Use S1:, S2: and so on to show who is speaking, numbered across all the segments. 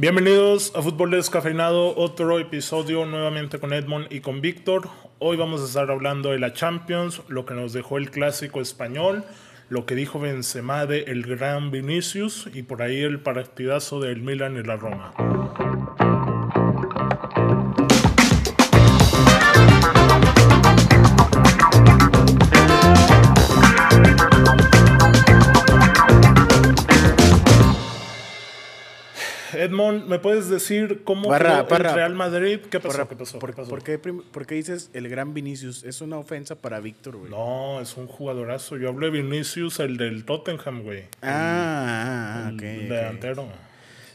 S1: Bienvenidos a Fútbol Descafeinado, otro episodio nuevamente con Edmond y con Víctor. Hoy vamos a estar hablando de la Champions, lo que nos dejó el clásico español, lo que dijo Benzema de el gran Vinicius y por ahí el partidazo del Milan y la Roma. Edmond, ¿me puedes decir cómo
S2: Barra,
S1: quedó el. Real Madrid? ¿Qué pasó?
S2: Porra,
S1: ¿Qué pasó?
S2: ¿Por,
S1: ¿Qué pasó?
S2: por qué, prim- por qué dices el gran Vinicius? Es una ofensa para Víctor, güey.
S1: No, es un jugadorazo. Yo hablo de Vinicius, el del Tottenham, güey.
S2: Ah, ah, ok,
S1: El
S2: ok.
S1: delantero.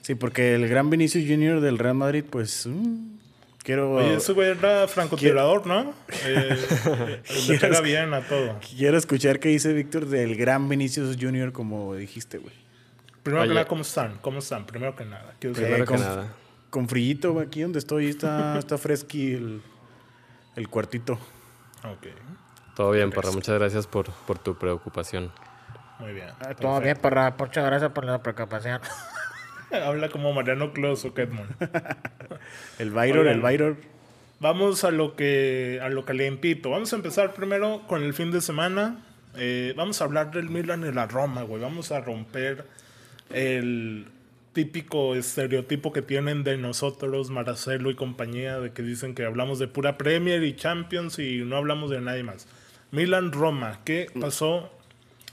S2: Sí, porque el gran Vinicius Junior del Real Madrid, pues. mm, quiero.
S1: Oye, ese güey era francotirador, ¿no? Eh, eh, le pega bien a todo.
S2: Quiero escuchar qué dice Víctor del gran Vinicius Junior, como dijiste, güey.
S1: Primero que
S3: Oye.
S1: nada, ¿cómo están? ¿Cómo están? Primero que nada. Quiero.
S3: Primero que
S2: con,
S3: nada.
S2: Con frillito, aquí donde estoy está, está fresqui el, el cuartito.
S1: Ok,
S3: Todo bien, Parra. Muchas gracias por, por tu preocupación.
S1: muy bien.
S4: Ah, Todo bien, para muchas gracias por la preocupación.
S1: Habla como Mariano Clos o Kedmon.
S2: El Byron, el Byron.
S1: Vamos a lo que a lo calientito. Vamos a empezar primero con el fin de semana. Eh, vamos a hablar del Milan y la Roma, güey. Vamos a romper el típico estereotipo que tienen de nosotros, Maracelo y compañía, de que dicen que hablamos de pura Premier y Champions y no hablamos de nadie más. Milan-Roma, ¿qué pasó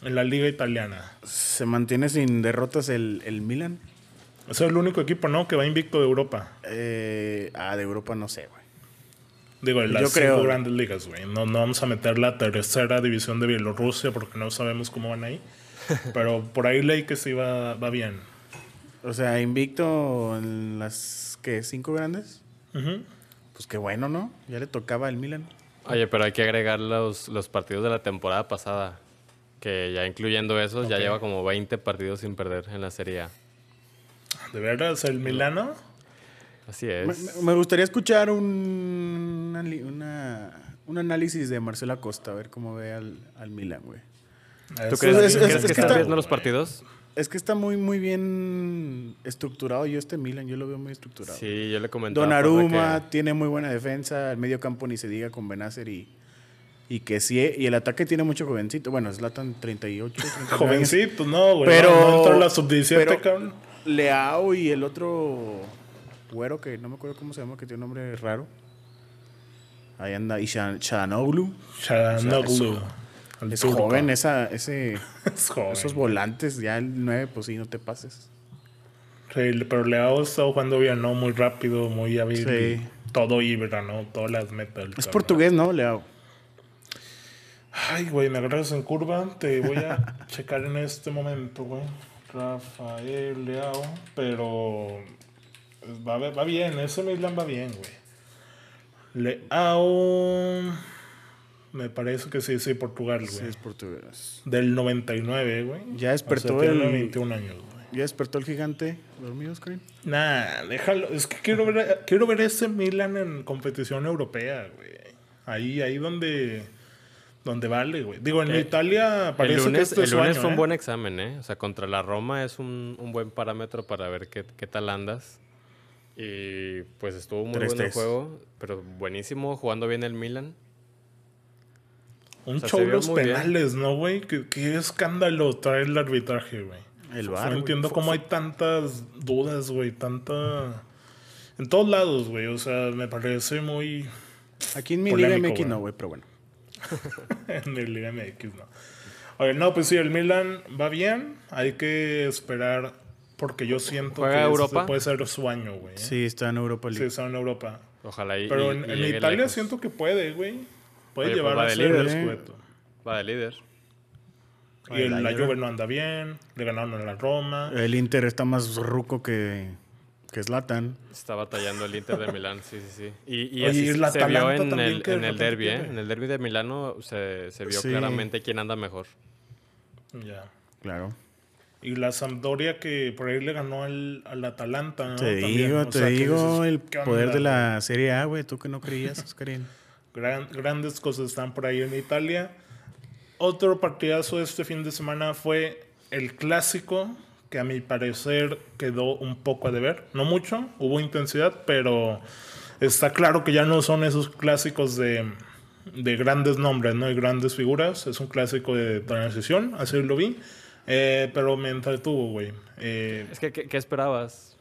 S1: en la liga italiana?
S2: Se mantiene sin derrotas el, el Milan.
S1: Es el único equipo, ¿no? Que va invicto de Europa.
S2: Eh, ah, de Europa no sé, güey.
S1: Digo, en las
S2: Yo
S1: cinco
S2: creo-
S1: grandes ligas, güey. No, no vamos a meter la tercera división de Bielorrusia porque no sabemos cómo van ahí. Pero por ahí leí que sí va, va bien.
S2: O sea, invicto en las que cinco grandes. Pues qué bueno, ¿no? Ya le tocaba al Milan.
S3: Oye, pero hay que agregar los, los partidos de la temporada pasada. Que ya incluyendo esos, ya lleva como 20 partidos sin perder en la Serie A.
S1: ¿De veras el Milano?
S3: Así es.
S2: me- me gustaría escuchar un, una- un análisis de Marcelo Acosta, a ver cómo ve al, al Milan, güey.
S3: ¿Tú crees,
S1: es-
S2: es-
S1: bien
S2: es-
S3: crees
S2: es
S3: que
S2: que
S3: están
S2: está-
S3: viendo los partidos?
S2: Es que está muy, muy bien estructurado. Yo este Milan, yo lo veo muy estructurado.
S3: Sí, yo le comentaba.
S2: Donnarumma
S3: que-
S2: tiene muy buena defensa, el medio campo ni se diga con Benacer y, y que sí, y el ataque tiene mucho jovencito. Bueno, Zlatan 38, 39 años.
S1: Jovencito, no, güey.
S2: Pero-
S1: no, entró la sub-17,
S2: pero-
S1: cabrón.
S2: Leao y el otro güero que no me acuerdo cómo se llama, que tiene un nombre raro. Ahí anda, y Shan- Chanoglu. Es joven esa, ese,
S1: Es joven.
S2: esos volantes, ya el 9, pues sí, no te pases.
S1: Sí, pero Leao está jugando bien, ¿no? Muy rápido, muy hábil.
S2: Sí.
S1: Todo híbrida, ¿no? Todas las metas.
S2: Es portugués, ¿no, Leao?
S1: Ay, güey, me agarras en curva. Te voy a checar en este momento, güey. Rafael Leao. Pero va, va bien, ese Milan va bien, güey. Leao. Me parece que sí, sí, Portugal,
S2: Sí,
S1: güey.
S2: es portugués.
S1: Del 99, güey.
S2: Ya despertó
S1: o sea, tiene
S2: el-
S1: 21 años, güey.
S2: ¿Ya despertó el gigante dormido, Oscar?
S1: Nah, déjalo. Es que quiero ver, quiero ver ese Milan en competición europea, güey. Ahí, ahí donde, donde vale, güey. Digo, en Italia
S3: El
S1: parece que
S3: lunes,
S1: este
S3: el lunes
S1: año,
S3: fue un
S1: ¿eh?
S3: buen examen, ¿eh? O sea, contra la Roma es un, un buen parámetro para ver qué, qué tal andas. Y pues estuvo muy bueno el
S2: 3-3.
S3: juego, pero buenísimo, jugando bien el Milan.
S1: Un
S3: O sea,
S1: show los
S3: bien.
S1: penales, ¿no, güey? ¿Qué, qué escándalo trae el arbitraje, güey.
S2: El
S1: No
S2: VAR, güey.
S1: entiendo cómo hay tantas dudas, güey. Tanta... En todos lados, güey. O sea, me parece muy...
S2: Aquí en mi
S1: Polémico,
S2: Liga MX no, güey, pero bueno.
S1: en el Liga MX, no. Oye, no, pues sí, el Milan va bien. Hay que esperar porque yo siento
S3: ¿Juega
S1: que
S3: Europa?
S1: este puede ser su año, güey. ¿eh?
S2: Sí, está en Europa
S1: Sí, está en Europa.
S3: Ojalá y,
S1: Pero
S3: y-
S1: en,
S3: y
S1: en
S3: llegue
S1: Italia
S3: lejos.
S1: siento que puede, güey. Puede
S3: Oye, pues
S1: llevar
S3: va
S1: a
S3: de
S1: ser
S2: líder, ¿eh?
S3: Va de líder.
S1: Y el- la Juve no anda bien. Le ganaron a la Roma.
S2: El Inter está más ruco que, que Zlatan.
S3: Está batallando el Inter de Milán, sí, sí, sí. Y, y
S1: Oye,
S3: así
S1: y
S3: se vio en el,
S1: que de
S3: en el derby, ¿eh? En el derby de Milano se, se vio
S2: Sí.
S3: claramente quién anda mejor.
S1: Ya.
S2: Claro.
S1: Y la Sampdoria que por ahí le ganó al, al Atalanta, ¿no?
S2: Te
S1: También,
S2: digo,
S1: o
S2: te
S1: sea,
S2: digo
S1: dices,
S2: el
S1: ¿qué
S2: poder
S1: onda,
S2: de la Serie A, güey. Tú que no creías, Oscarín.
S1: Gran- grandes cosas están por ahí en Italia. Otro partidazo de este fin de semana fue el clásico que a mi parecer quedó un poco a deber. No mucho, hubo intensidad, pero está claro que ya no son esos clásicos de, de grandes nombres, ¿no? Y grandes figuras. Es un clásico de transición, así lo vi. Eh, pero me entretuvo, güey. Eh,
S3: Es que, ¿qué, qué esperabas?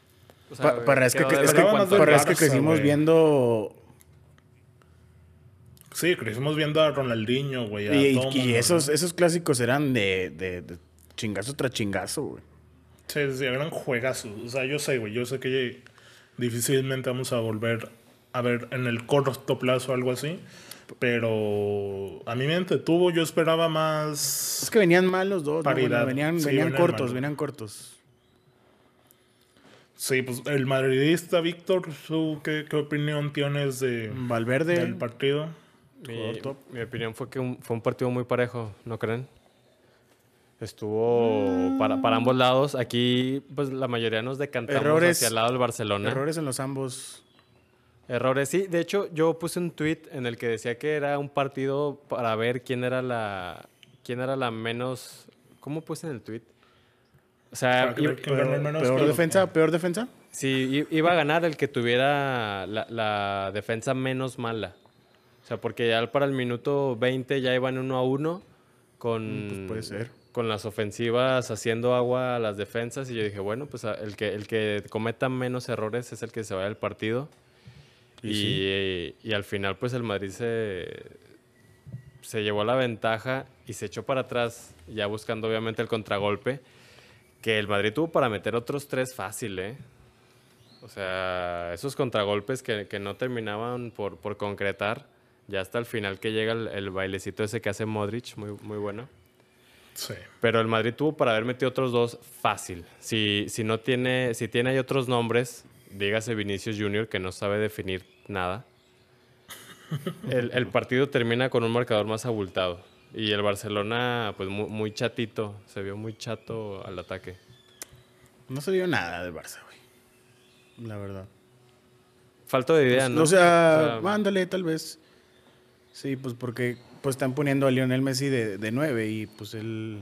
S3: O
S2: Pa- para es que, es que- crecimos viendo
S1: sí, crecimos viendo a Ronaldinho, güey. a
S2: y, y esos,
S1: ¿no?
S2: esos clásicos eran de, de, de chingazo tras chingazo, güey.
S1: Sí, sí, eran juegazos. O sea, yo sé, güey. Yo sé que difícilmente vamos a volver a ver en el corto plazo algo así. Pero a mí me entretuvo. Yo esperaba más.
S2: Es que venían mal los dos, ¿no?
S1: Paridad.
S2: Bueno, venían,
S1: Sí,
S2: venían
S1: venían
S2: cortos, venían cortos.
S1: Sí, pues el madridista, Víctor, ¿tú qué, qué opinión tienes de,
S2: Valverde,
S1: del partido?
S3: Mi, mi opinión fue que un- fue un partido muy parejo, ¿no creen? Estuvo para, para ambos lados. Aquí, pues la mayoría nos decantamos
S2: Errores-
S3: hacia el lado del Barcelona.
S2: errores en los ambos.
S3: Errores, sí. De hecho, yo puse un tweet en el que decía que era un partido para ver quién era la, quién era la menos. ¿Cómo puse en el tweet? O sea, iba-
S2: Peor,
S1: menos
S2: peor
S1: peor.
S2: defensa, peor defensa.
S3: sí, iba a ganar el que tuviera la, la defensa menos mala. O sea, porque ya para el minuto 20 ya iban uno a uno con,
S2: Pues puede ser.
S3: con las ofensivas haciendo agua a las defensas. Y yo dije, bueno, pues a- el que, el que cometa menos errores es el que se vaya del partido.
S2: Y
S3: Y,
S2: sí.
S3: y al final, pues el Madrid se, se llevó la ventaja y se echó para atrás, ya buscando obviamente el contragolpe. Que el Madrid tuvo para meter otros tres fácil, ¿eh? O sea, esos contragolpes que, que no terminaban por, por concretar, ya hasta el final que llega el, el bailecito ese que hace Modric, muy, muy bueno.
S1: Sí.
S3: Pero el Madrid tuvo para haber metido otros dos fácil. Si, si no tiene, si tiene ahí otros nombres, dígase Vinicius Junior que no sabe definir nada. El, el partido termina con un marcador más abultado. Y el Barcelona, pues muy, muy chatito, se vio muy chato al ataque.
S2: No se vio nada del Barça, güey. La verdad.
S3: Falta de idea, ¿no?
S2: O sea,
S3: O sea,
S2: mándale tal vez. Sí, pues porque pues están poniendo a Lionel Messi de, de 9 y pues él...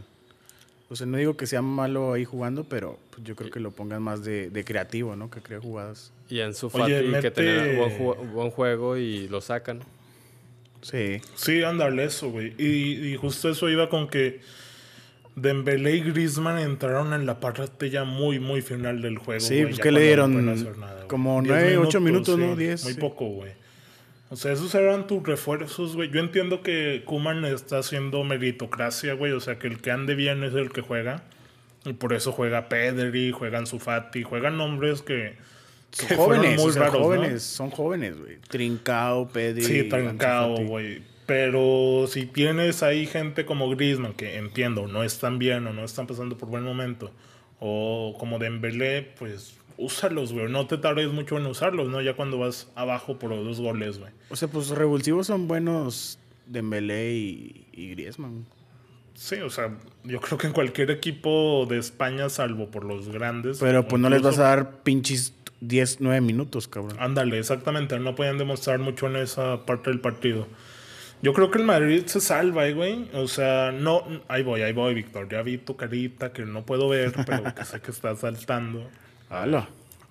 S2: Pues no digo que sea malo ahí jugando, pero pues, yo creo que lo pongan más de, de creativo, ¿no? Que crea jugadas.
S3: y en su Fati que tenía buen, ju- buen juego y lo sacan.
S2: Sí.
S1: Sí, ándale eso, güey. Y, y justo eso iba con que Dembélé y Griezmann entraron en la parte ya muy, muy final del juego.
S2: Sí, pues,
S1: ya
S2: ¿qué le
S1: no
S2: dieron?
S1: nada.
S2: Como
S1: Diez
S2: nueve, ocho minutos, ¿no?
S1: sí,
S2: Diez,
S1: Muy
S2: sí.
S1: poco, güey. O sea, esos eran tus refuerzos, güey. Yo entiendo que Kuman está haciendo meritocracia, güey. O sea, que el que ande bien es el que juega. Y por eso juega Pedri, juegan Sufati, juegan nombres que,
S2: Son
S1: que
S2: jóvenes,
S1: muy
S2: o sea,
S1: raros, ¿no?
S2: jóvenes, son jóvenes, güey. Trincao, Pedri.
S1: Sí,
S2: Fati.
S1: güey. Pero si tienes ahí gente como Griezmann, que entiendo, no están bien o no están pasando por buen momento, o como Dembélé, pues úsalos, güey. No te tardes mucho en usarlos, ¿no? Ya cuando vas abajo por dos goles, güey.
S2: O sea, pues revulsivos son buenos Dembélé y, y Griezmann.
S1: Sí, o sea, yo creo que en cualquier equipo de España, salvo por los grandes.
S2: Pero pues no les vas a dar pinches 10, 9 minutos, cabrón.
S1: Ándale, exactamente. No podían demostrar mucho en esa parte del partido. Yo creo que el Madrid se salva, eh, güey. O sea, no. Ahí voy, ahí voy, Víctor. Ya vi tu carita que no puedo ver, pero que sé que estás saltando.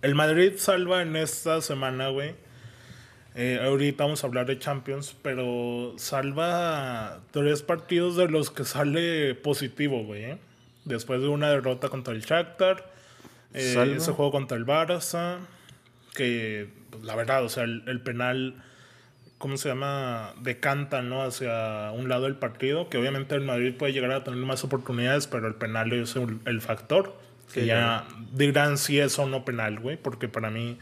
S1: El Madrid salva en esta semana, güey. Eh, ahorita vamos a hablar de Champions, pero salva tres partidos de los que sale positivo, güey. ¿eh? Después de una derrota contra el Shakhtar, eh, ese juego contra el Barça, que pues, la verdad, o sea, el, el penal, ¿cómo se llama? Decanta, ¿no? Hacia un lado del partido, que obviamente el Madrid puede llegar a tener más oportunidades, pero el penal es el, el factor. Que
S3: Sí,
S1: ya dirán si es o no penal, güey, porque para mí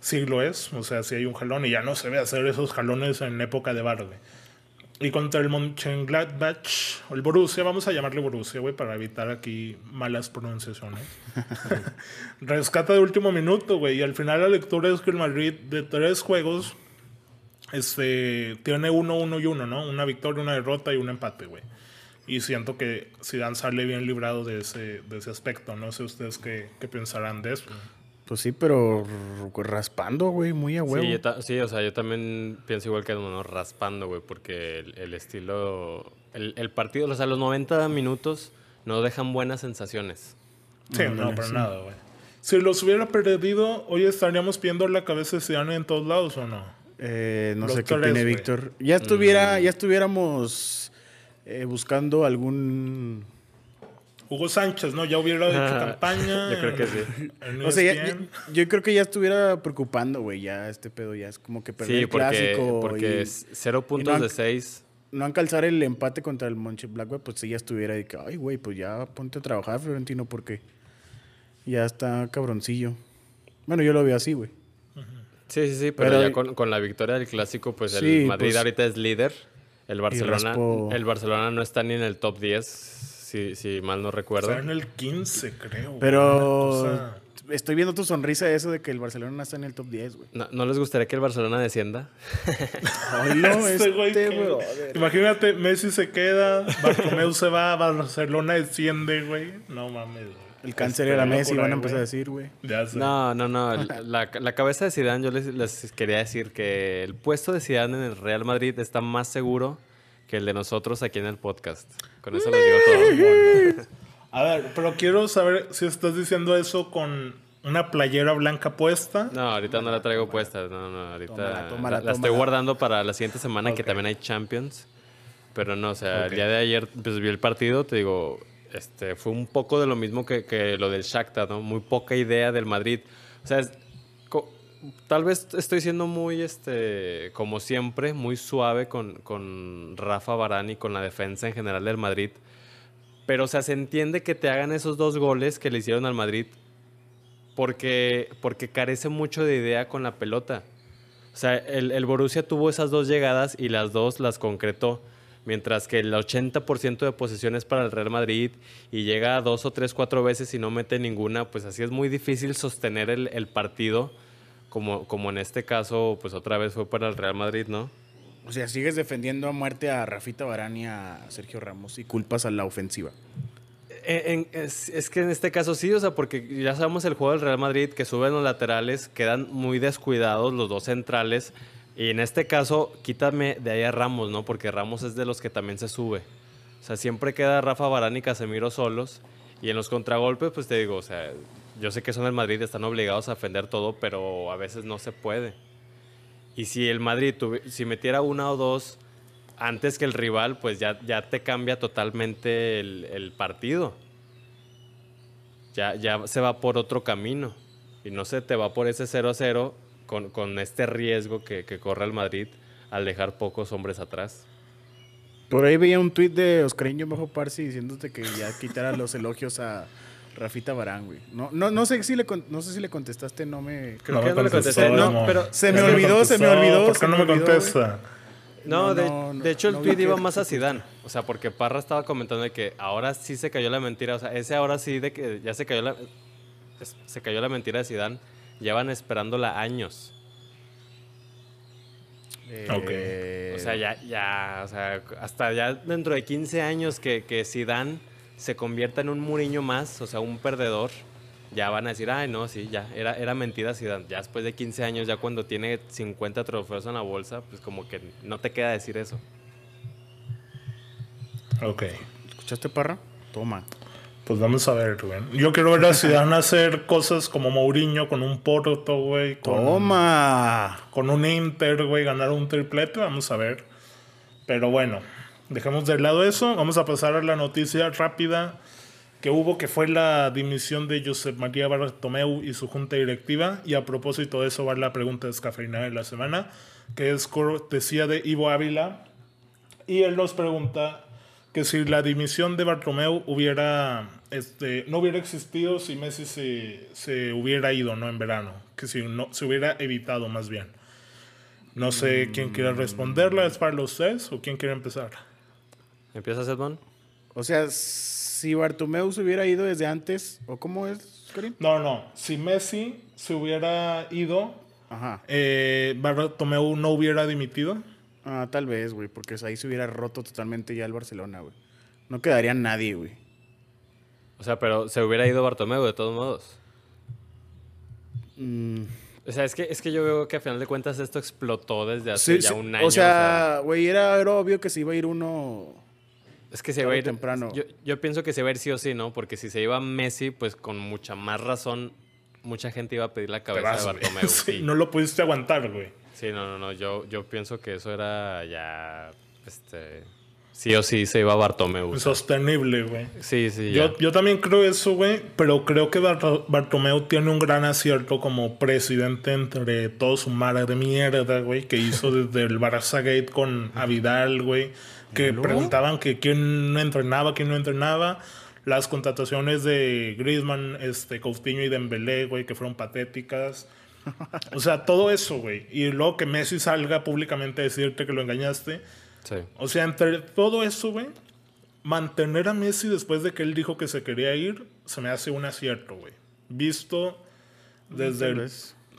S1: sí lo es. O sea, si hay un jalón y ya no se ve hacer esos jalones en época de bar, güey. Y contra el Mönchengladbach, o el Borussia, vamos a llamarle Borussia, güey, para evitar aquí malas pronunciaciones. Rescata de último minuto, güey, y al final la lectura es que el Madrid de tres juegos este, tiene uno, uno y uno, ¿no? Una victoria, una derrota y un empate, güey. Y siento que Zidane sale bien librado de ese, de ese aspecto. No sé ustedes qué, qué pensarán de eso.
S2: Pues sí, pero raspando, güey, muy a huevo.
S3: Sí, yo ta- sí, o sea, yo también pienso igual que Edmundo, raspando, güey, porque el, el estilo, el, el partido, o sea, los 90 minutos no dejan buenas sensaciones.
S1: Sí,
S2: Ándale,
S1: no, para
S2: sí.
S1: nada, güey. Si los hubiera perdido, hoy estaríamos viendo la cabeza de Zidane en todos lados o no.
S2: Eh, no
S1: Los
S2: sé qué tiene. Víctor. Ya estuviera, ya estuviéramos eh, buscando algún.
S1: Hugo Sánchez, ¿no? Ya hubiera hecho campaña.
S3: Yo creo que sí.
S1: E
S2: O sea, ya- ya- yo creo que ya estuviera preocupando, güey. Ya este pedo ya es como que perder
S3: Sí,
S2: el
S3: porque,
S2: clásico.
S3: porque
S2: y
S3: es cero puntos
S2: y no han-
S3: de seis.
S2: no alcanzar el empate contra el Monche Blackwood, pues sí ya estuviera de que, ay, güey, pues ya ponte a trabajar, Florentino, porque ya está cabroncillo. Bueno, yo lo veo así, güey.
S3: Sí, sí, sí, pero,
S2: Pero-
S3: ya con, con la victoria del clásico, pues
S2: Sí,
S3: el Madrid
S2: pues-
S3: ahorita es líder. El Barcelona,
S2: raspó-
S3: el Barcelona no está ni en el top 10, si, si mal no recuerdo.
S1: Está en el 15, creo. güey.
S2: Pero
S1: O sea,
S2: estoy viendo tu sonrisa de eso de que el Barcelona no está en el top 10, güey.
S3: ¿No, no les gustaría que el Barcelona descienda?
S2: Oílo,
S1: este güey
S2: este,
S1: que-
S2: brother.
S1: Imagínate, Messi se queda, Bartomeu se va, Barcelona desciende, güey. No mames, güey.
S2: El cáncer era Messi, van a empezar a decir, güey.
S1: Ya sé.
S3: No, no, no. La, la cabeza de Zidane, yo les, les quería decir que el puesto de Zidane en el Real Madrid está más seguro que el de nosotros aquí en el podcast. Con eso les digo todo.
S1: A ver, pero quiero saber si estás diciendo eso con una playera blanca puesta.
S3: No, ahorita no la traigo puesta. No, no, ahorita
S2: Tómala, tómala,
S3: la, la estoy guardando para la siguiente semana que también hay Champions. Pero no, o sea, el día de ayer pues, vi el partido, te digo, este, fue un poco de lo mismo que, lo del Shakhtar. Muy poca idea del Madrid. O sea, tal vez estoy siendo muy, este, como siempre, muy suave con, con Rafa Varane y con la defensa en general del Madrid. Pero, o sea, se entiende que te hagan esos dos goles que le hicieron al Madrid porque, porque carece mucho de idea con la pelota. O sea, el, el Borussia tuvo esas dos llegadas y las dos las concretó. Mientras que el 80% de posesiones para el Real Madrid y llega dos o tres, cuatro veces y no mete ninguna, pues así es muy difícil sostener el, el partido, como, como en este caso, pues otra vez fue para el Real Madrid, ¿no?
S2: O sea, sigues defendiendo a muerte a Rafita Barán y a Sergio Ramos y culpas a la ofensiva.
S3: En- en- es, es que en este caso sí, o sea, porque ya sabemos el juego del Real Madrid, que suben los laterales, quedan muy descuidados los dos centrales. Y en este caso, quítame de ahí a Ramos, ¿no? Porque Ramos es de los que también se sube. O sea, siempre queda Rafa Varane y Casemiro solos. Y en los contragolpes, pues te digo, o sea, yo sé que son el Madrid, están obligados a defender todo, pero a veces no se puede. Y si el Madrid, tuvi- si metiera una o dos antes que el rival, pues ya, ya te cambia totalmente el, el partido. Ya, ya se va por otro camino. Y no se te va por ese 0 a 0 con, con este riesgo que, que corre el Madrid al dejar pocos hombres atrás.
S2: Por ahí veía un tuit de Oscarín Bajo Parsi diciéndote que ya quitara los elogios a Rafita Barán, güey. No, no, no sé si le con- no sé si le contestaste, no me
S3: Creo
S1: No
S3: que
S1: me
S3: no le contesté, no, pero
S2: Se me olvidó, se me olvidó,
S1: ¿Por qué no
S2: me
S1: contesta?
S3: No,
S2: No,
S3: de, de hecho el
S2: no vi
S3: tweet
S2: que
S3: iba más a Zidane. O sea, porque Parra estaba comentando de que ahora sí se cayó la mentira. O sea, ese ahora sí de que ya se cayó la, se cayó la mentira de Zidane. Llevan esperándola años.
S2: Eh,
S3: O sea, ya, ya, o sea, hasta ya dentro de 15 años que, que Zidane se convierta en un Muriño más, o sea, un perdedor, ya van a decir, ay, no, sí, ya, era, era mentira Zidane. Ya después de 15 años, ya cuando tiene 50 trofeos en la bolsa, pues como que no te queda decir eso.
S1: Ok.
S2: ¿Escuchaste, Parra? Toma.
S1: Pues vamos a ver, güey. Yo quiero ver a Zidane hacer cosas como Mourinho con un Porto, güey. Con,
S2: Toma.
S1: con un Inter, güey, ganar un triplete. Vamos a ver. Pero bueno, dejemos de lado eso. Vamos a pasar a la noticia rápida que hubo, que fue la dimisión de Josep María Bartomeu y su junta directiva. Y a propósito de eso va la pregunta descafeinada de la semana, que es cortesía de Ivo Ávila. Y él nos pregunta que si la dimisión de Bartomeu hubiera, este, no hubiera existido si Messi se, se hubiera ido, ¿no? En verano. Que si no, se hubiera evitado más bien. No sé quién quiere responderla, ¿es para los tres o quién quiere empezar?
S3: ¿Empiezas, Edmond?
S2: O sea, si Bartomeu se hubiera ido desde antes, ¿o cómo es, Karim?
S1: No, no, si Messi se hubiera ido,
S2: Ajá.
S1: eh, Bartomeu no hubiera dimitido.
S2: Ah, tal vez, güey, porque ahí se hubiera roto totalmente ya el Barcelona, güey. No quedaría nadie, güey.
S3: O sea, pero se hubiera ido Bartomeu de todos modos.
S2: Mm,
S3: O sea, es que, es que yo veo que a final de cuentas esto explotó desde hace
S2: sí,
S3: ya
S2: sí,
S3: un año.
S2: o sea, güey, era, era obvio que se iba a ir uno
S3: Es que se va a ir
S2: temprano.
S3: Yo, yo pienso que se va a ir sí o sí, ¿no? Porque si se iba Messi, pues con mucha más razón, mucha gente iba a pedir la cabeza
S1: vas,
S3: de. Bartomeu.
S1: Sí. No lo pudiste aguantar, güey.
S3: Sí, no, no, no. Yo, yo pienso que eso era ya. Este. Sí o sí se iba Bartomeu.
S1: Insostenible, güey.
S3: Sí, sí.
S1: Yo, yo también creo eso, güey, pero creo que Barto- Bartomeu tiene un gran acierto como presidente entre todo su mar de mierda, güey, que hizo desde el Barça Gate con Avidal, güey, que preguntaban que quién no entrenaba, quién no entrenaba. Las contrataciones de Griezmann, este, Coutinho y Dembélé, güey, que fueron patéticas. O sea, todo eso, güey. Y luego que Messi salga públicamente a decirte que lo engañaste.
S3: Sí.
S1: O sea, entre todo eso, güey, mantener a Messi después de que él dijo que se quería ir, se me hace un acierto, güey. Visto desde
S2: Tal
S1: el,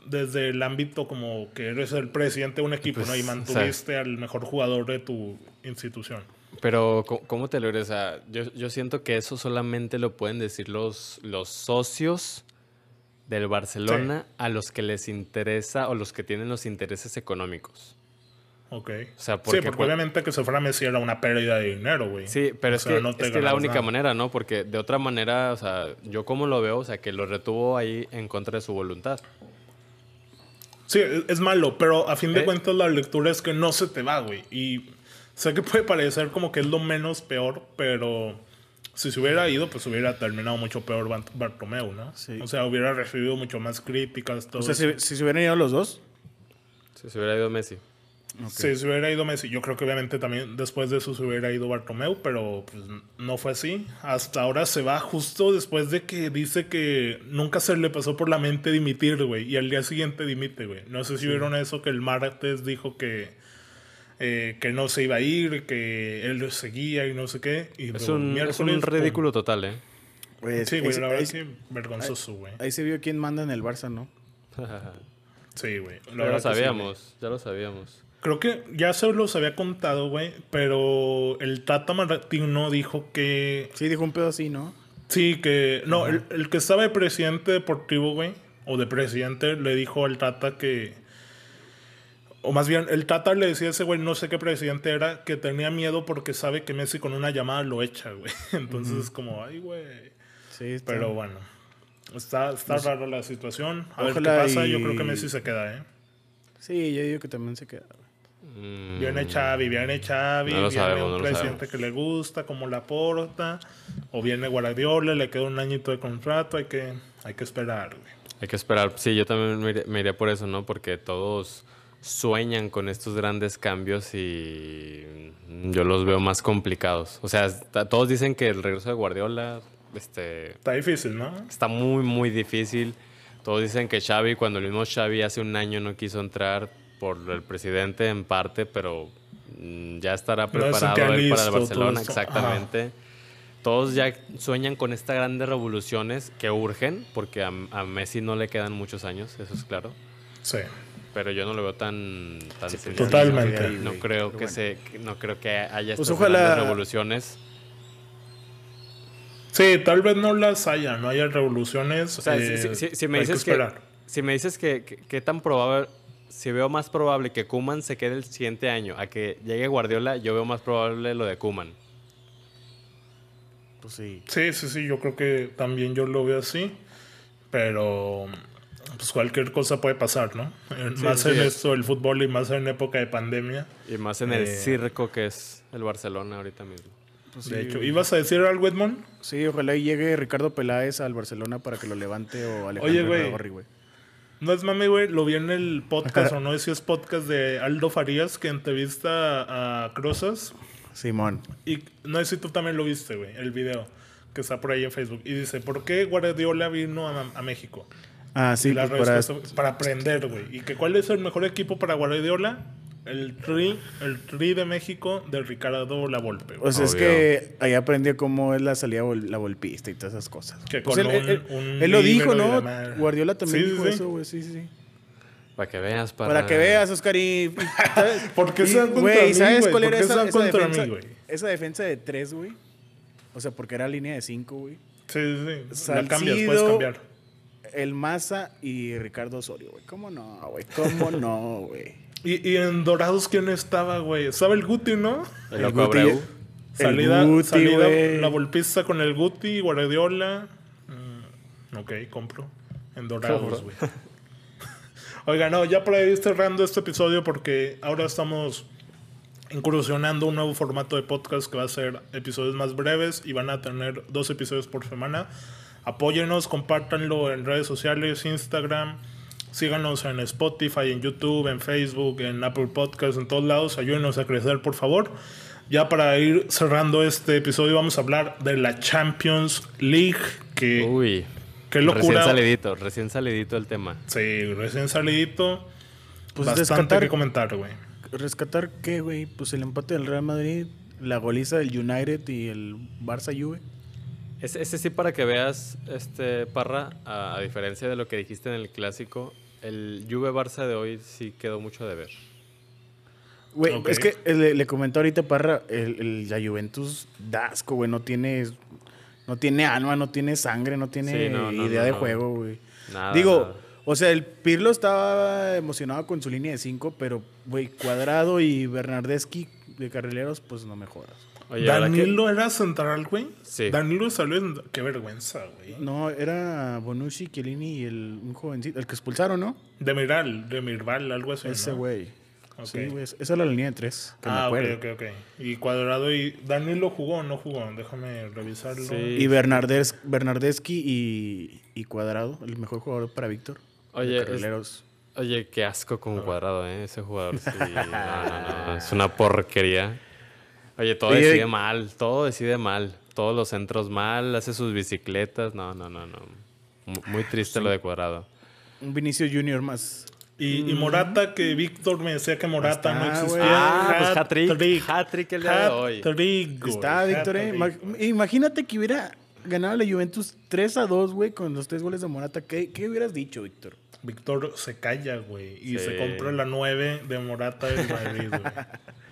S1: desde el ámbito como que eres el presidente de un equipo,
S3: Pues,
S1: ¿no? Y
S3: o sea-
S1: mantuviste al mejor jugador de tu institución.
S3: Pero, ¿cómo- ¿cómo te lo eres? O sea, yo, yo siento que eso solamente lo pueden decir los, los socios del Barcelona a los que les interesa o los que tienen los intereses económicos.
S1: Ok.
S3: O sea,
S1: sí,
S3: porque
S1: obviamente que se fuera Messi era una pérdida de dinero, güey.
S3: Sí, pero
S1: O
S3: es,
S1: sea,
S3: que,
S1: no
S3: es que la única
S1: nada.
S3: manera, ¿no? Porque de otra manera, o sea, yo como lo veo, o sea, que lo retuvo ahí en contra de su voluntad.
S1: Sí, es, es malo, pero a fin de
S3: ¿Eh?
S1: cuentas la lectura es que no se te va, güey. Y sé que puede parecer como que es lo menos peor, pero si se hubiera ido, pues hubiera terminado mucho peor Bart- Bartomeu, ¿no?
S2: Sí.
S1: O sea, hubiera recibido mucho más críticas, todo
S2: O sea,
S1: eso.
S2: si, si se hubieran ido los dos,
S3: Si se hubiera ido Messi.
S1: Si se hubiera ido Messi, yo creo que obviamente también después de eso se hubiera ido Bartomeu, pero pues no fue así. Hasta ahora se va justo después de que dice que nunca se le pasó por la mente dimitir, güey, y al día siguiente dimite, güey. No sé si vieron eso que el martes dijo que eh, que no se iba a ir, que él lo seguía y no sé qué. Y
S3: Es un, es un
S1: pum.
S3: ridículo total, ¿eh?
S2: pues,
S1: Sí, güey, la verdad
S2: ahí,
S1: es que vergonzoso, güey.
S2: ahí se vio quién manda en el Barça, ¿no?
S1: Sí, güey.
S3: ya lo
S1: sí,
S3: sabíamos, ya lo sabíamos.
S1: Creo que ya se los había contado, güey, pero el Tata Martino dijo que
S2: Sí, dijo un pedo así, ¿no?
S1: sí, que no, el, el que estaba de presidente deportivo, güey, o de presidente, le dijo al Tata que o más bien el Tata le decía a ese güey, no sé qué presidente era, que tenía miedo porque sabe que Messi con una llamada lo echa, güey. Entonces es como, ay, güey.
S2: Sí, está-
S1: Pero bueno, está, está rara la situación. A ver qué pasa. Yo creo que Messi se queda, ¿eh?
S2: Sí, yo digo que también se queda. güey.
S3: Mm,
S1: Viene Xavi, viene Xavi,
S3: No
S1: viene
S3: sabemos,
S1: un
S3: no
S1: presidente que le gusta, como la porta, o viene Guardiola, le queda un añito de contrato, hay que, hay que esperar, güey.
S3: Hay que esperar. Sí, yo también me me iré por eso, ¿no? Porque todos sueñan con estos grandes cambios y yo los veo más complicados. O sea, todos dicen que el regreso de Guardiola este,
S1: Está difícil, ¿no?
S3: está muy, muy difícil. Todos dicen que Xavi, cuando el mismo Xavi hace un año no quiso entrar por el presidente en parte, pero mm, ya estará preparado
S1: sentía
S3: él para el
S1: todo
S3: Barcelona, exactamente. Todos ya sueñan con estas grandes revoluciones que urgen, porque a, a Messi no le quedan muchos años, eso es claro.
S1: Sí.
S3: Pero yo no lo veo tan, tan
S2: Sí,
S3: sencillo.
S1: Totalmente.
S3: No creo que
S2: bueno.
S3: se, no creo que haya
S2: Pues
S3: estas
S2: ojalá-
S3: grandes revoluciones.
S1: Sí, tal vez no las haya, no haya revoluciones.
S3: O sea,
S1: eh,
S3: si, si- si me
S1: que
S3: dices que,
S1: esperar.
S3: si me dices que, que- que tan probable, si veo más probable que Kuman se quede el siguiente año a que llegue Guardiola, yo veo más probable lo de Kuman.
S2: Pues sí.
S1: Sí, sí, sí, yo creo que también yo lo veo así, pero pues cualquier cosa puede pasar, ¿no? En- más
S3: sí,
S1: en
S3: es.
S1: esto del fútbol y más en época de pandemia.
S3: Y más en el
S1: Eh.
S3: circo que es el Barcelona ahorita mismo.
S2: Pues
S1: De
S2: sí,
S1: hecho. ¿ibas a decir algo, Edmond?
S2: Sí, ojalá y llegue Ricardo Peláez al Barcelona para que lo levante o Alejandro
S1: Oye, güey. No es mami, güey, lo vi en el podcast, o no sé si es podcast de Aldo Farías, que entrevista a Crozas.
S2: Simón.
S1: Y no sé si tú también lo viste, güey, el video que está por ahí en Facebook. Y dice, ¿por qué Guardiola vino a, a México?
S2: Ah, sí,
S1: la
S2: pues para...
S1: aprender, güey. ¿Y que cuál es el mejor equipo para Guardiola? El Tri, el tri de México de Ricardo Lavolpe. güey.
S2: O sea, es que ahí aprendió cómo es la salida vol- la golpista y todas esas cosas.
S1: Que
S2: Pues
S1: con
S2: él,
S1: un-
S2: él-
S1: un
S2: él lo dijo, ¿no?
S1: la.
S2: Guardiola también
S1: Sí,
S2: dijo
S1: sí.
S2: eso, güey. Sí, sí, sí.
S3: Para que veas, para,
S2: Para que veas, Oscar, y... ¿sabes?
S1: ¿Por qué se dan contra mí,
S2: ¿sabes
S1: güey?
S2: cuál
S1: ¿Por
S2: era esa, esa
S1: contra
S2: defensa?
S1: mí, güey?
S2: esa defensa de tres, güey. O sea, porque era línea de cinco, güey.
S1: Sí, sí, sí. La cambias, puedes cambiar.
S2: El Maza y Ricardo Osorio, güey. ¿Cómo no, güey? ¿Cómo no, güey?
S1: Y, y en Dorados, ¿quién estaba, güey? Estaba el Guti, ¿no?
S3: El
S2: Guti-
S3: Abreu.
S1: Salida,
S2: Guti,
S1: salida
S2: güey.
S1: la golpista con el Guti, Guardiola. Mm, ok, compro. En dorados, güey. Oiga, no, ya para ir cerrando este episodio, porque ahora estamos incursionando un nuevo formato de podcast que va a ser episodios más breves y van a tener dos episodios por semana. Apóyenos, compártanlo en redes sociales, Instagram. Síganos en Spotify, en YouTube, en Facebook, en Apple Podcasts, en todos lados. Ayúdenos a crecer, por favor. Ya para ir cerrando este episodio, vamos a hablar de la Champions League. Que,
S3: Uy.
S1: qué locura.
S3: Recién salidito, recién salidito el tema.
S1: Sí, recién salidito.
S2: Pues
S1: Bastante
S2: rescatar-
S1: que comentar, güey.
S2: ¿Rescatar qué, güey? Pues el empate del Real Madrid, la goliza del United y el Barça Juve.
S3: Ese, ese sí para que veas, este Parra, a, a diferencia de lo que dijiste en el clásico, el Juve Barça de hoy sí quedó mucho de ver.
S2: Güey, es que le, le comentó ahorita Parra, el, el- la Juventus da asco, güey, no tiene, no tiene alma, no tiene sangre, no tiene
S3: Sí, no, no,
S2: idea
S3: no,
S2: de
S3: no.
S2: juego, güey.
S3: Nada,
S2: Digo,
S3: nada.
S2: o sea, el Pirlo estaba emocionado con su línea de cinco, pero, güey, Cuadrado y Bernardeschi de carrileros, pues no me jodas.
S3: Oye, que-
S1: Danilo era central, güey.
S3: Sí.
S1: Danilo salió en... Qué vergüenza, güey.
S2: No, era Bonucci, Chiellini y el, un jovencito, el que expulsaron, ¿no?
S1: Demiral, Demirval, algo así,
S2: Ese
S1: ¿no?
S2: güey.
S1: Ok.
S2: Sí, güey, esa era la línea de tres, que me
S1: Ah, ok,
S2: acuerdo.
S1: ok, ok. Y Cuadrado y... ¿Danilo jugó o no jugó? Déjame revisarlo.
S3: Sí.
S2: Y Bernardes, Bernardeschi y, y Cuadrado, el mejor jugador para Víctor.
S3: Oye, es-
S2: carrileros.
S3: Oye, qué asco con cuadrado, ¿eh? Ese jugador. Sí, no, no, no, Es una porquería. Oye, todo
S2: Oye,
S3: decide mal, todo decide mal. Todos los centros mal, hace sus bicicletas. No, no, no, no. Mu- Muy triste lo de cuadrado.
S2: Un Vinicius Junior más.
S1: Y, y Morata, que Víctor me decía que Morata no
S2: está,
S1: existía.
S2: güey.
S3: Ah, pues hat-trick,
S1: Hat-trick.
S3: hat-trick el día de hoy.
S1: Hat-trick, güey,
S2: Está, Víctor, eh. Imagínate que hubiera ganado la Juventus 3 a 2, güey, con los tres goles de Morata. ¿Qué, qué hubieras dicho, Víctor?
S1: Víctor se calla, güey. Y
S3: Sí.
S1: se compró la 9 de Morata del Madrid, güey.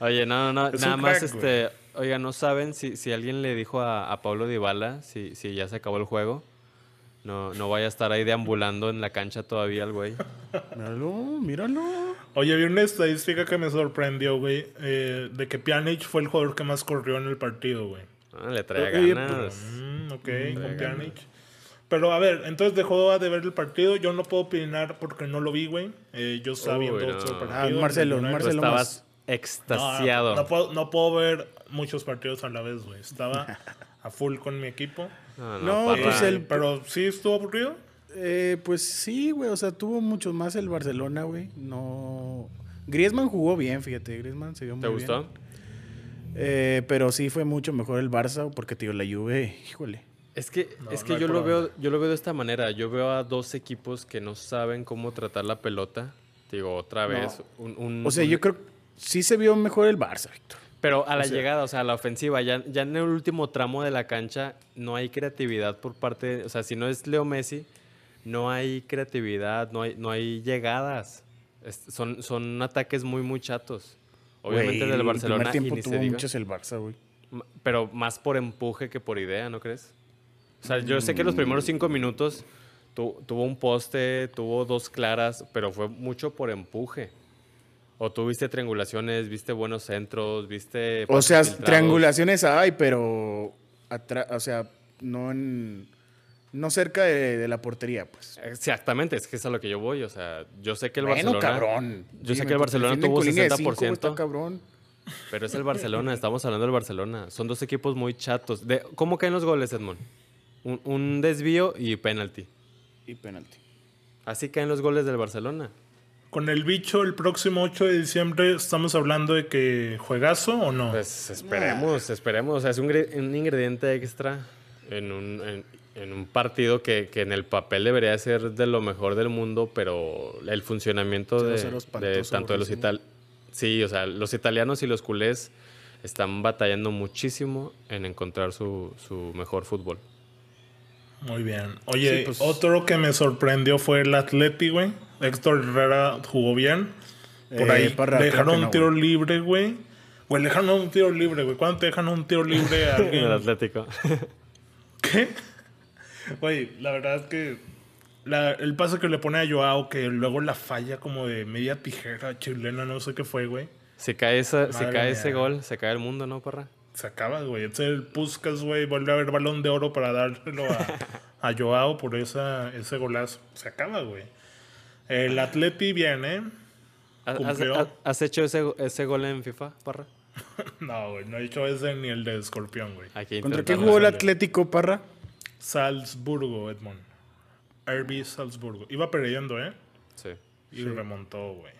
S3: Oye, no, no, no.
S1: Es
S3: Nada más,
S1: crack,
S3: este. Oiga, ¿no saben si, si alguien le dijo a, a Pablo Dybala si, si ya se acabó el juego? No, no vaya a estar ahí deambulando en la cancha todavía el güey.
S2: Míralo, míralo.
S1: Oye, vi una estadística que me sorprendió, güey. eh, de que Pjanic fue el jugador que más corrió en el partido, güey.
S3: Ah, le trae
S2: Oye,
S3: ganas.
S1: Mm, ok, con Pjanic. Pero a ver, entonces dejó de ver el partido. Yo no puedo opinar porque no lo vi, güey. Eh, yo estaba
S3: Uy,
S1: viendo
S3: no.
S1: otro partido.
S2: Ah, Marcelo, Marcelo
S3: estabas
S2: más.
S3: Extasiado.
S1: No, no puedo, no puedo ver muchos partidos a la vez, güey. Estaba a full con mi equipo.
S3: No,
S2: No, pues el-
S1: Pero sí estuvo aburrido.
S2: Eh, pues sí, güey, o sea, tuvo mucho más el Barcelona, güey. No. Griezmann jugó bien, fíjate, Griezmann se vio muy
S3: ¿Te
S2: bien.
S3: gustó?
S2: Eh, pero sí fue mucho mejor el Barça, porque, tío, la Juve, híjole.
S3: Es que,
S1: No,
S3: es que yo, lo veo, yo lo veo de esta manera. Yo veo a dos equipos que no saben cómo tratar la pelota. Digo, otra vez. un- un-
S2: O sea,
S3: un-
S2: yo creo sí se vio mejor el Barça, Víctor.
S3: Pero a la
S2: sea-
S3: llegada, o sea, a la ofensiva, ya, ya en el último tramo de la cancha no hay creatividad por parte, o sea, si no es Leo Messi, no hay creatividad, no hay, no hay llegadas. Es- son, son ataques muy, muy chatos. Obviamente
S2: Güey,
S3: del
S2: El
S3: Barcelona
S2: primer tiempo
S3: y ni se
S2: tuvo
S3: diga.
S2: muchos el Barça, güey.
S3: Pero más por empuje que por idea, ¿no crees? O sea, yo sé que los primeros cinco minutos tu- tuvo un poste, tuvo dos claras, pero fue mucho por empuje. O tuviste triangulaciones, viste buenos centros, viste...
S2: O sea,
S3: filtrados.
S2: triangulaciones hay, pero. o sea, no en. No cerca de, de la portería, pues.
S3: Exactamente, es que es a lo que yo voy. O sea, yo sé que el
S2: bueno,
S3: Barcelona...
S2: cabrón.
S3: Yo sé que el Barcelona tuvo
S2: con línea de cinco,
S3: 60%.
S2: está cabrón.
S3: Pero es el Barcelona, estamos hablando del Barcelona. Son dos equipos muy chatos. De, ¿Cómo caen los goles, Edmond? Un, un desvío y penalti.
S2: Y penalti.
S3: Así caen los goles del Barcelona.
S1: Con el bicho, el próximo 8 de diciembre, ¿estamos hablando de que juegazo o no?
S3: Pues esperemos, esperemos. O sea, es un, gre- un ingrediente extra en un, en, en un partido que, que en el papel debería ser de lo mejor del mundo, pero el funcionamiento de,
S2: 0-0
S3: de tanto de los italianos. Sí, o sea, los italianos y los culés están batallando muchísimo en encontrar su, su mejor fútbol.
S1: Muy bien. Oye,
S2: Sí, pues-
S1: otro que me sorprendió fue el Atleti, güey. Héctor Herrera jugó bien. Por
S2: Eh,
S1: ahí
S2: Parra,
S1: le dejaron
S2: no,
S1: un tiro
S2: güey.
S1: libre, güey. Güey, le dejaron un tiro libre, güey. ¿Cuándo te dejan un tiro libre a
S3: En el
S1: alguien?
S3: Atlético.
S1: ¿Qué? Güey, la verdad es que la- el pase que le pone a Joao, que luego la falla como de media tijera chilena, no sé qué fue, güey.
S3: Si cae, esa,
S1: Madre
S3: cae ese gol, se cae el mundo, ¿no, porra?
S1: Se acaba, güey. Es el Puskas, güey. Vuelve a haber balón de oro para dárselo a, a Joao por esa, ese golazo. Se acaba, güey. El Atleti viene.
S3: ¿Has, has-
S1: Cumplió.
S3: has- has hecho ese, ese gol en FIFA, porra?
S1: No, güey. No he hecho ese ni el de Escorpión, güey.
S2: ¿Contra qué jugó el. Atlético, Parra?
S1: Salzburgo, Edmond. RB Salzburgo. Iba perdiendo, ¿eh?
S3: Sí.
S1: Y remontó, güey.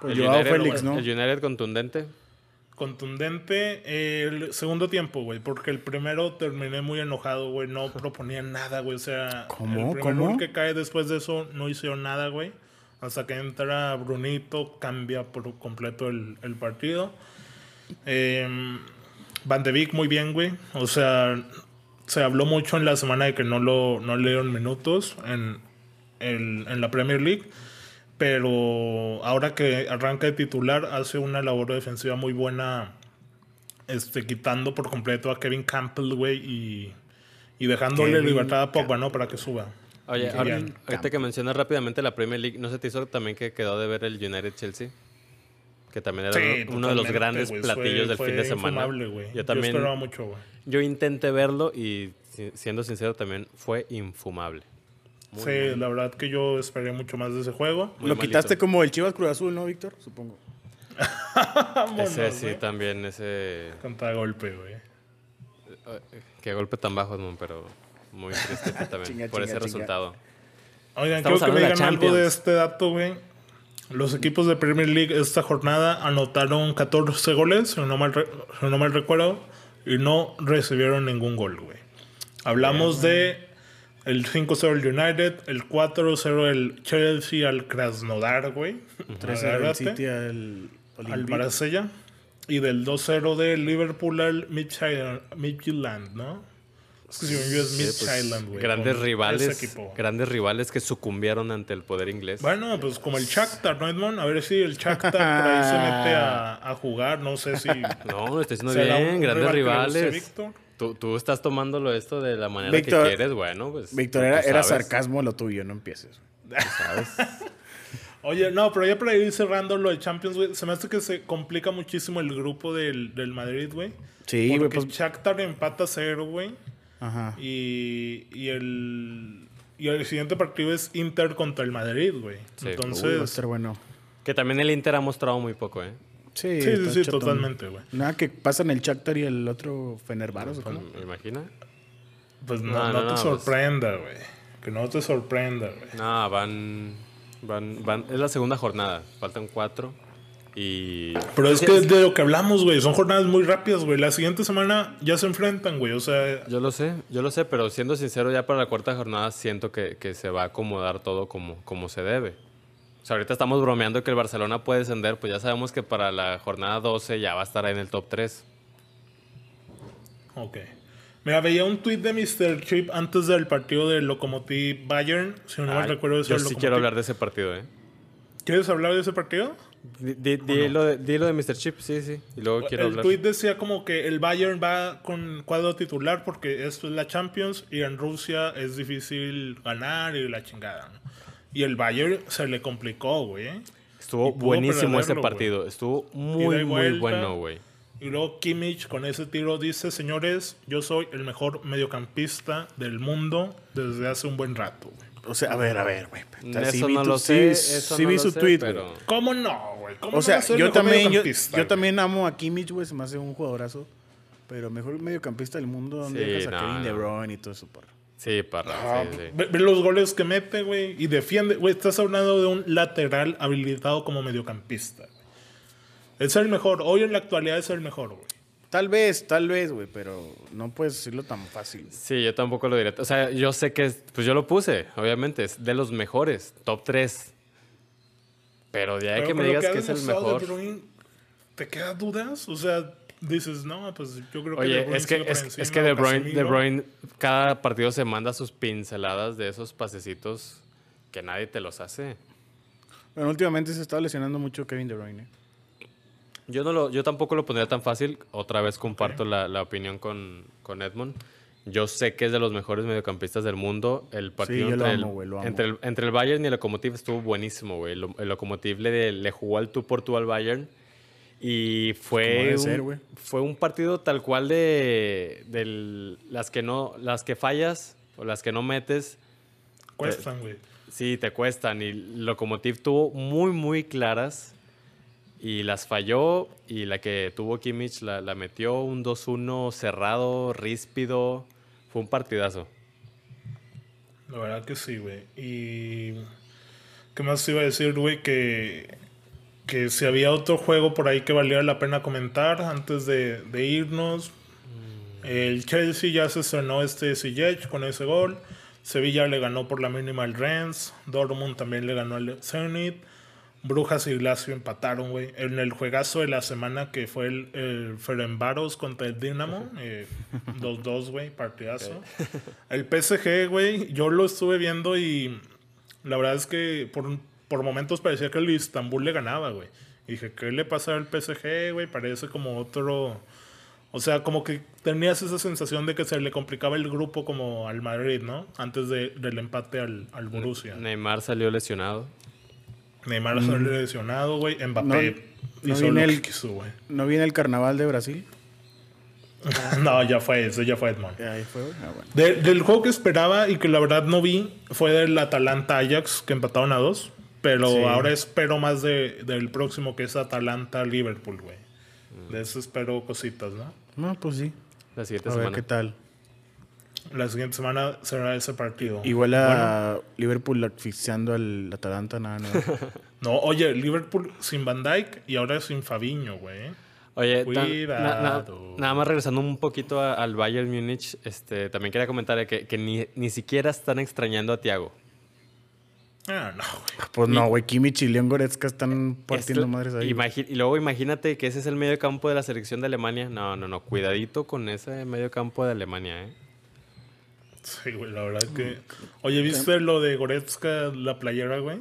S2: Pues
S3: el
S2: Joao
S3: United,
S2: Félix, ¿no?
S3: El United contundente.
S1: Contundente el segundo tiempo, güey. Porque el primero terminé muy enojado, güey. No proponía nada, güey. O sea,
S2: ¿Cómo?
S1: el primer
S2: ¿Cómo?
S1: gol que cae después de eso no hicieron nada, güey. Hasta que entra Brunito, cambia por completo el, el partido. Eh, Van de Beek muy bien, güey. O sea, se habló mucho en la semana de que no, lo, no le dieron minutos en, el- en la Premier League. Pero ahora que arranca de titular, hace una labor defensiva muy buena. Este, quitando por completo a Kevin Campbell, güey, y, y dejándole
S2: Kevin
S1: libertad a Pogba, ¿no? Para que suba.
S3: Oye, ahora- ahorita que mencionas rápidamente la Premier League, ¿no se te hizo también que quedó de ver el United Chelsea? Que también era
S1: Sí,
S3: uno de los grandes platillos
S1: Fue-
S3: del
S1: fue
S3: fin de semana.
S1: infumable, güey.
S3: Yo
S1: Yo
S3: también,
S1: esperaba mucho, güey.
S3: yo intenté verlo y si- siendo sincero también fue infumable. Muy,
S1: sí, la verdad que yo esperé mucho más de ese juego.
S3: muy
S2: Lo
S3: malito.
S2: quitaste como el Chivas Cruz Azul, ¿no, Víctor? Supongo.
S1: Vámonos,
S3: Ese sí,
S1: güey.
S3: también, ese...
S1: Contra golpe, güey.
S3: eh, Qué golpe tan bajo, Edmond, pero muy triste también
S2: Chinga,
S3: por ese
S2: chinga,
S3: resultado.
S1: Oigan,
S3: Estamos
S1: quiero que me
S3: hablando de la
S1: digan algo de este dato, güey. Los equipos de Premier League esta jornada anotaron 14 goles, si no mal, re- si no mal recuerdo, y no recibieron ningún gol, güey. Hablamos de el 5-0 del United, el 4-0 del Chelsea al Krasnodar, güey.
S2: 3 el. City al
S1: al. Marsella. Y del 2-0 del Liverpool al Midtjylland, ¿no? Es que según yo es
S3: pues,
S1: Midtjylland, güey.
S3: grandes rivales, grandes rivales que sucumbieron ante el poder inglés.
S1: Bueno, pues como el Shakhtar, ¿no, Edmond? A ver si el Shakhtar por ahí se mete a, a jugar. No sé si...
S3: No, lo estoy diciendo
S1: será
S3: bien, grandes rivales. Tú, tú estás tomándolo esto de la manera que quieres, bueno, pues.
S2: Víctor, era, sarcasmo lo tuyo, no empieces.
S3: ¿sabes?
S1: Oye, no, pero ya para ir cerrando lo de Champions, güey, se me hace que se complica muchísimo el grupo del, del Madrid, güey.
S2: Sí, güey,
S1: Porque
S2: pues.
S1: Shakhtar empata cero, güey.
S2: Ajá.
S1: Y, y el... Y el siguiente partido es Inter contra el Madrid, güey.
S3: Sí.
S2: Uy, va a
S1: Entonces...
S2: estar bueno.
S3: que también el Inter ha mostrado muy poco, ¿eh?
S2: Sí,
S1: sí, sí, totalmente, güey.
S2: Nada que pasan el Shakhtar y el otro Fenerbahce, ¿o
S3: Pues,
S2: cómo?
S3: ¿Me imagina?
S1: Pues no,
S3: No,
S1: no,
S3: no,
S1: te
S3: no, pues-
S1: sorprenda, güey. Que no te sorprenda, güey.
S3: No, van, van, van. Es la segunda jornada. Faltan cuatro. Y.
S1: Pero es que es de lo que hablamos, güey. Son jornadas muy rápidas, güey. La siguiente semana ya se enfrentan, güey. O sea,
S3: Yo lo sé, yo lo sé, pero siendo sincero, ya para la cuarta jornada siento que, que se va a acomodar todo como, como se debe. O sea, ahorita estamos bromeando que el Barcelona puede descender, pues ya sabemos que para la jornada 12 ya va a estar ahí en el top 3.
S1: ok. Mira, veía un tweet de Mr. Chip antes del partido del Lokomotiv Bayern. Si no me
S3: Ay,
S1: recuerdo,
S3: yo sí quiero hablar de ese partido, ¿eh?
S1: ¿Quieres hablar de ese partido?
S3: Di, di- di lo de, di lo de Mr. Chip, sí, sí. Y luego quiero
S1: el
S3: hablar.
S1: tweet decía como que el Bayern va con cuadro titular porque esto es la Champions y en Rusia es difícil ganar y la chingada, ¿no? Y el Bayern se le complicó, güey. ¿eh?
S3: Estuvo buenísimo ese partido. Estuvo
S1: Ida
S3: muy,
S1: y
S3: muy
S1: vuelta.
S3: bueno, güey.
S1: Y luego Kimmich con ese tiro dice, señores, yo soy el mejor mediocampista del mundo desde hace un buen rato. güey".
S2: O sea, a ver, a ver, güey. O sea, sí
S3: Eso
S2: vi
S3: no
S2: tu-
S3: lo
S2: sí-
S3: sé,
S2: sí
S3: eso
S2: vi
S3: no lo
S2: su
S3: sé,
S2: tweet,
S3: pero...
S1: ¿Cómo no, güey? ¿Cómo
S2: O
S1: no
S2: sea,
S1: el
S2: yo también, yo, yo también amo a Kimmich, güey. Se me hace un jugadorazo. Pero mejor mediocampista del mundo, donde
S3: Sí,
S2: dejas a
S3: no,
S2: Kevin
S3: no.
S2: De Bruyne y todo eso, porra.
S3: Sí, parra,
S1: Ah,
S3: sí, sí.
S1: ve, ve los goles que mete, güey, y defiende. Güey, estás hablando de un lateral habilitado como mediocampista. Es el mejor. Hoy en la actualidad es el mejor, güey.
S2: Tal vez, tal vez, güey, pero no puedes decirlo tan fácil.
S3: Sí, yo tampoco lo diré. O sea, yo sé que, es- pues yo lo puse, obviamente, es de los mejores, top 3. Pero de ahí
S1: Pero
S3: que me digas que es el mejor.
S1: Bruyne, ¿Te quedan dudas? O sea, dices, no, pues yo creo que De
S3: Oye,
S1: Bruyne
S3: es que, es,
S1: encima,
S3: es que De Bruyne, De. Bruyne, cada partido se manda sus pinceladas de esos pasecitos que nadie te los hace.
S2: Bueno, últimamente se está lesionando mucho Kevin De Bruyne. ¿eh?
S3: Yo, no lo, yo tampoco lo pondría tan fácil. Otra vez comparto la, la opinión con, con Edmond. Yo sé que es de los mejores mediocampistas del mundo. El partido
S2: lo
S3: entre,
S2: amo,
S3: el,
S2: amo.
S3: entre, el, entre el Bayern y el Lokomotiv estuvo buenísimo, güey. El, el Lokomotiv le, le jugó al tú por tú al Bayern Y
S2: Como
S3: fue un, fue un partido tal cual de, del- las que no las que fallas o las que no metes
S1: Cuestan, güey.
S3: Sí, te cuestan. Y Lokomotiv tuvo muy, muy claras. Y las falló. Y la que tuvo Kimmich la, la metió un 2-1 cerrado, ríspido. Fue un partidazo.
S1: La verdad que sí, güey. Y. ¿Qué más iba a decir, güey? Que. Que si había otro juego por ahí que valiera la pena comentar antes de, de irnos. El Chelsea ya se estrenó este Ziyech con ese gol. Sevilla le ganó por la mínima al Rennes. Dortmund también le ganó al Zenit. Brujas y Lazio empataron, güey. En el juegazo de la semana que fue el, el Ferencváros contra el Dinamo. eh, 2-2, güey, partidazo. El PSG, güey, yo lo estuve viendo y la verdad es que por, por momentos parecía que el Istanbul le ganaba, güey. Y dije, ¿qué le pasa al PSG, güey? Parece como otro... O sea, como que tenías esa sensación de que se le complicaba el grupo como al Madrid, ¿no? Antes de- del empate al, al Borussia.
S3: Neymar salió lesionado.
S1: Neymar salió lesionado, güey. Mbappé
S2: No- no
S1: hizo
S2: viene
S1: lo
S2: el-
S1: que quiso, güey.
S2: ¿No viene el carnaval de Brasil?
S1: no, ya fue eso, ya fue Edmond.
S2: Ahí fue, güey. Ah, bueno.
S1: De- del juego que esperaba y que la verdad no vi fue del Atalanta Ajax que empataron a dos. Pero
S2: Sí.
S1: ahora espero más de, del próximo que es Atalanta Liverpool, güey. De eso espero cositas, ¿no?
S2: No, pues sí.
S3: La siguiente
S2: A ver
S3: semana.
S2: qué tal.
S1: La siguiente semana será ese partido.
S2: Igual a Liverpool asfixiando al Atalanta, nada, nada.
S1: No, oye, Liverpool sin Van Dyke y ahora sin Fabiño, güey.
S3: Oye, tan- na- na-
S1: Cuidado.
S3: nada más regresando un poquito a- al Bayern Múnich, este, también quería comentar que, que ni, ni siquiera están extrañando a Thiago.
S1: Ah, no, güey.
S2: Pues no, güey. Kimmich y Leon Goretzka están partiendo madres ahí.
S3: y luego imagínate que ese es el medio campo de la selección de Alemania. No, no, no. Cuidadito con ese medio campo de Alemania, ¿eh?
S1: Sí, güey, la verdad que... Oye, ¿viste lo de Goretzka, la playera, güey?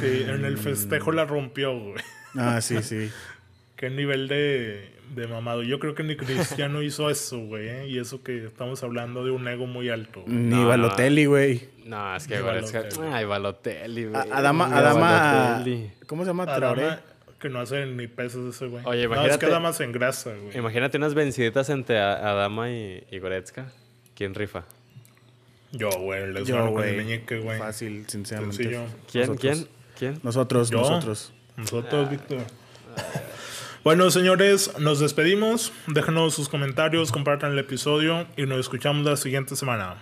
S1: Que en el festejo la rompió, güey.
S2: Ah, sí, sí.
S1: Qué nivel de, de mamado. Yo creo que ni Cristiano hizo eso, güey. ¿eh? Y eso que estamos hablando de un ego muy alto. güey.
S2: Ni
S3: No,
S2: Balotelli, güey.
S3: No, es que
S1: Ni
S3: Goretzka-
S1: Balotelli.
S3: Ay, Balotelli, güey.
S2: Adama, Adama.
S3: Balotelli.
S2: ¿Cómo se llama? Traoré.
S1: Que no hace ni pesos ese, güey.
S3: Oye,
S1: No, es
S3: imagínate-
S1: que Adama se engrasa, güey.
S3: Imagínate unas venciditas entre Adama y, y Goretzka. ¿Quién rifa?
S1: Yo, güey, les
S2: Yo, güey.
S1: el meñique, güey.
S2: Fácil, sinceramente.
S1: Sencillo.
S3: ¿Quién?
S2: Nosotros.
S3: ¿Quién? ¿Quién?
S2: Nosotros,
S1: Yo.
S2: nosotros.
S1: Nosotros, Víctor. Bueno, señores, nos despedimos. Déjenos sus comentarios, compartan el episodio y nos escuchamos la siguiente semana.